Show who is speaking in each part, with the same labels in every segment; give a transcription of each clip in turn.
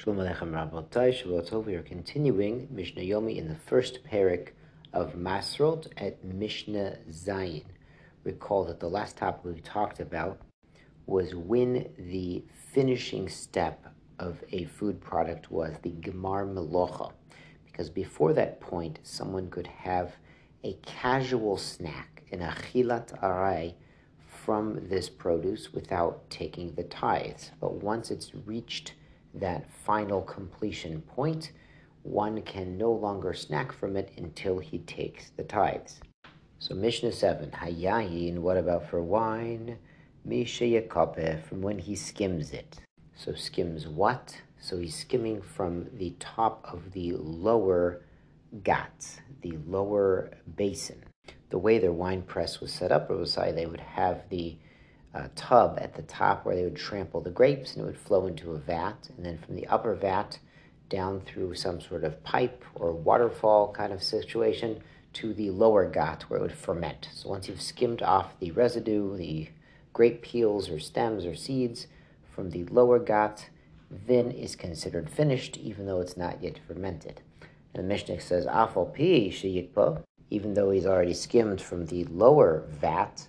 Speaker 1: Shalom Aleichem Rabbotai, Shabbat We are continuing Mishnah Yomi in the first parak of Masrot at Mishnah Zayin. Recall that the last topic we talked about was when the finishing step of a food product was the Gemar Melocha. Because before that point, someone could have a casual snack, an Achilat Arai, from this produce without taking the tithes. But once it's reached that final completion point, one can no longer snack from it until he takes the tithes. So Mishnah 7, Hayayin, what about for wine? Misha Yakapeh, from when he skims it. So skims what? So he's skimming from the top of the lower gat, the lower basin. The way their wine press was set up, Rabbi they would have the uh, tub at the top where they would trample the grapes and it would flow into a vat. And then from the upper vat down through some sort of pipe or waterfall kind of situation to the lower gat where it would ferment. So once you've skimmed off the residue, the grape peels or stems or seeds from the lower gat, then is considered finished even though it's not yet fermented. And the Mishnah says, Afal pi even though he's already skimmed from the lower vat,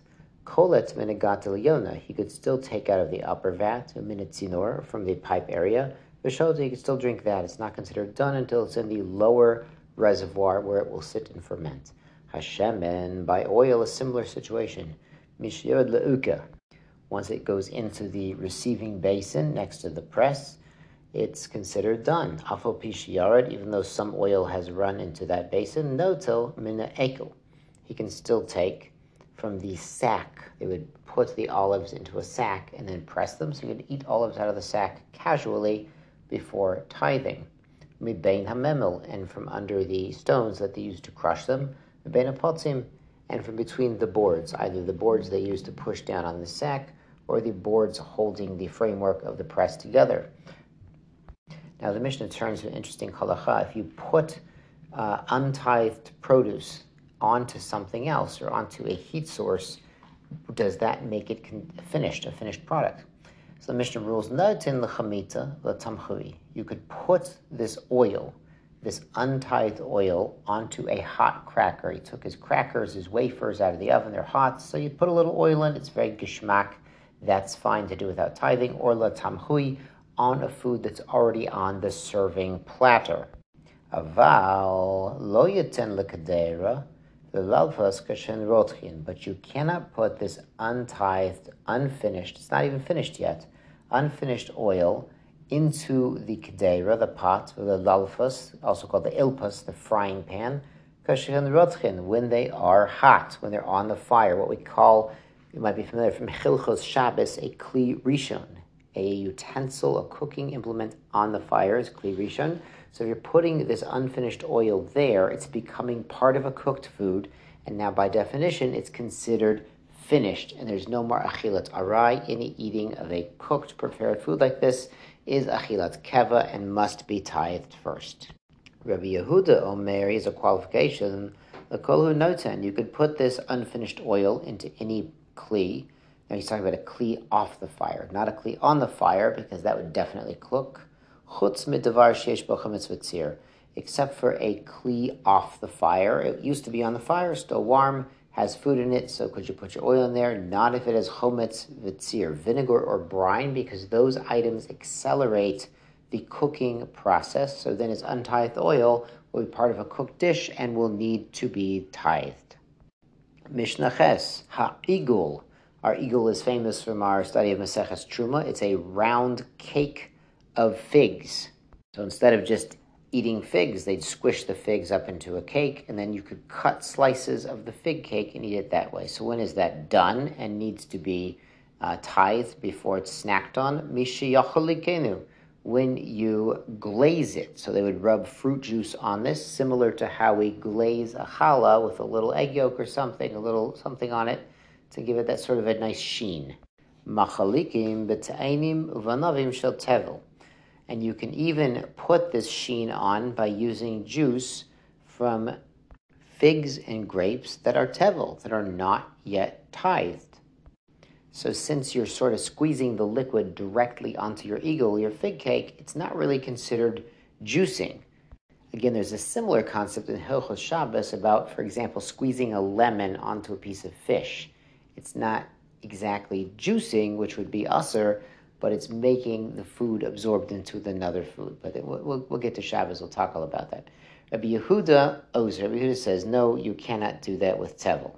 Speaker 1: Koletz minagat He could still take out of the upper vat, a minitzinor, from the pipe area. Vishota, he could still drink that. It's not considered done until it's in the lower reservoir where it will sit and ferment. Hashemen, by oil, a similar situation. Mishyod leuka. Once it goes into the receiving basin next to the press, it's considered done. Afal pishiyared, even though some oil has run into that basin, no till mina ekel. He can still take from the sack. They would put the olives into a sack and then press them, so you could eat olives out of the sack casually before tithing. Hamemel, and from under the stones that they used to crush them. Mibain apotzim, and from between the boards, either the boards they used to push down on the sack or the boards holding the framework of the press together. Now the Mishnah turns to an interesting halacha. If you put uh, untithed produce onto something else or onto a heat source, does that make it finished, a finished product? So the Mishnah rules, You could put this oil, this untithed oil, onto a hot cracker. He took his crackers, his wafers out of the oven, they're hot, so you put a little oil in, it's very gishmak. That's fine to do without tithing, or la tamhui, on a food that's already on the serving platter. Aval lo yeten lekadera, the lalfas kashen rotchin, but you cannot put this untithed, unfinished, it's not even finished yet, unfinished oil into the kedera, the pot, or the lalfas, also called the ilpas, the frying pan, kashen rotchin, when they are hot, when they're on the fire, what we call, you might be familiar from Hilchos Shabbos, a kli rishon, a utensil, a cooking implement on the fire is kli rishon. So if you're putting this unfinished oil there, it's becoming part of a cooked food, and now by definition, it's considered finished, and there's no more achilat arai. Any eating of a cooked, prepared food like this is achilat keva and must be tithed first. Rabbi Yehuda Omer is a qualification. The kolhu noten, you could put this unfinished oil into any kli. Now he's talking about a kli off the fire, not a kli on the fire, because that would definitely cook chutz midavar sheish bocha except for a kli off the fire. It used to be on the fire, still warm, has food in it, so could you put your oil in there? Not if it has chometz vinegar or brine, because those items accelerate the cooking process. So then its untithed oil will be part of a cooked dish and will need to be tithed. Mishnah Ches, ha'igul. Our igul is famous from our study of Maseches Truma. It's a round cake of figs. So instead of just eating figs, they'd squish the figs up into a cake, and then you could cut slices of the fig cake and eat it that way. So when is that done and needs to be uh, tithed before it's snacked on? Mishiyachalikenu. When you glaze it, so they would rub fruit juice on this, similar to how we glaze a challah with a little egg yolk or something, a little something on it, to give it that sort of a nice sheen. Machalikim b'ta'ainim uvanavim shel tevel and you can even put this sheen on by using juice from figs and grapes that are tevel, that are not yet tithed. So since you're sort of squeezing the liquid directly onto your igul, your fig cake, it's not really considered juicing. Again, there's a similar concept in Hilchos Shabbos about, for example, squeezing a lemon onto a piece of fish. It's not exactly juicing, which would be usser, but it's making the food absorbed into another food. But it, we'll, we'll, get to Shabbos, we'll talk all about that. Rabbi Yehuda Ozer, Rabbi Yehuda says, no, you cannot do that with tevel.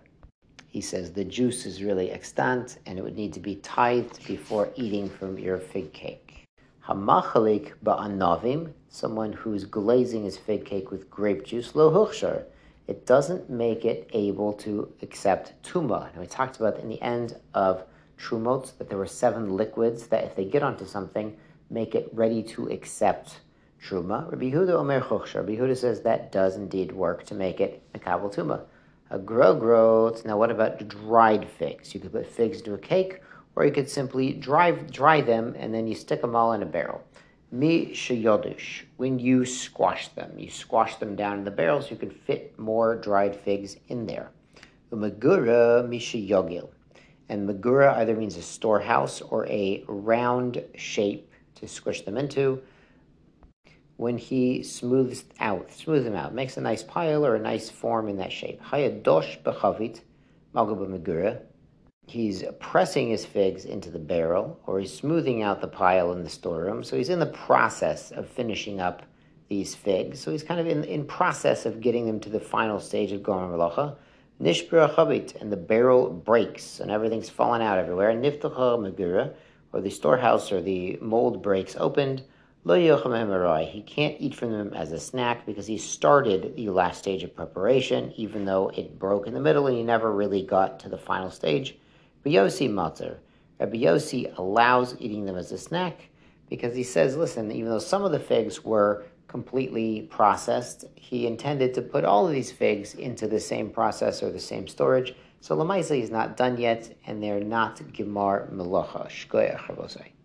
Speaker 1: He says the juice is really extant and it would need to be tithed before eating from your fig cake. Hamachalik ba'anavim, someone who's glazing his fig cake with grape juice, lo huchshar. It doesn't make it able to accept tuma. And we talked about in the end of Trumot that there were seven liquids that if they get onto something, make it ready to accept tuma. Rabbi Yehuda Omer Chochsha. Rabbi Yehuda says that does indeed work to make it Mekabel Tuma. A grow growth. Now, what about dried figs? You could put figs into a cake, or you could simply dry, dry them and then you stick them all in a barrel. Mi sheyodush. When you squash them, you squash them down in the barrels, you can fit more dried figs in there. Umagura mi. And magura either means a storehouse or a round shape to squish them into. When he smooths out, smooths them out, makes a nice pile or a nice form in that shape. Hayadosh bechavit, malgaba magura he's pressing his figs into the barrel or he's smoothing out the pile in the storeroom. So he's in the process of finishing up these figs. So he's kind of in, in process of getting them to the final stage of Gomer Malacha. Nishbira chabit, and the barrel breaks and everything's fallen out everywhere. Niftacha megura, or the storehouse or the mold breaks opened. Lo He can't eat from them as a snack because he started the last stage of preparation, even though it broke in the middle and he never really got to the final stage. Biyosi Matzah. Rabbi allows eating them as a snack because he says, listen, even though some of the figs were completely processed, he intended to put all of these figs into the same process or the same storage. So Lamaisa is not done yet, and they're not Gemar Melocha. Shkoyach